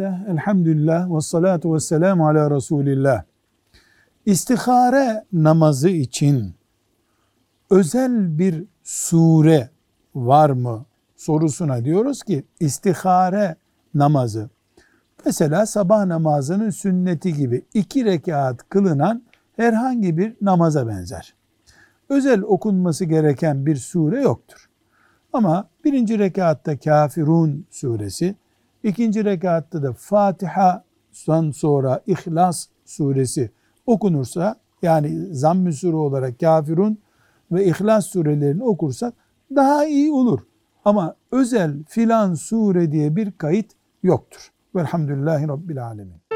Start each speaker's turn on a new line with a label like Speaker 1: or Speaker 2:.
Speaker 1: Bismillah, elhamdülillah, ve salatu ve selamu ala Resulillah. İstihare namazı için özel bir sure var mı sorusuna diyoruz ki istihare namazı mesela sabah namazının sünneti gibi iki rekat kılınan herhangi bir namaza benzer. Özel okunması gereken bir sure yoktur. Ama birinci rekatta Kafirun suresi, ikinci rekatta da Fatiha'dan sonra İhlas suresi okunursa yani zamm-ı sure olarak Kafirun ve İhlas surelerini okursak daha iyi olur. Ama özel filan sure diye bir kayıt yoktur. Velhamdülillahi Rabbil Alemin.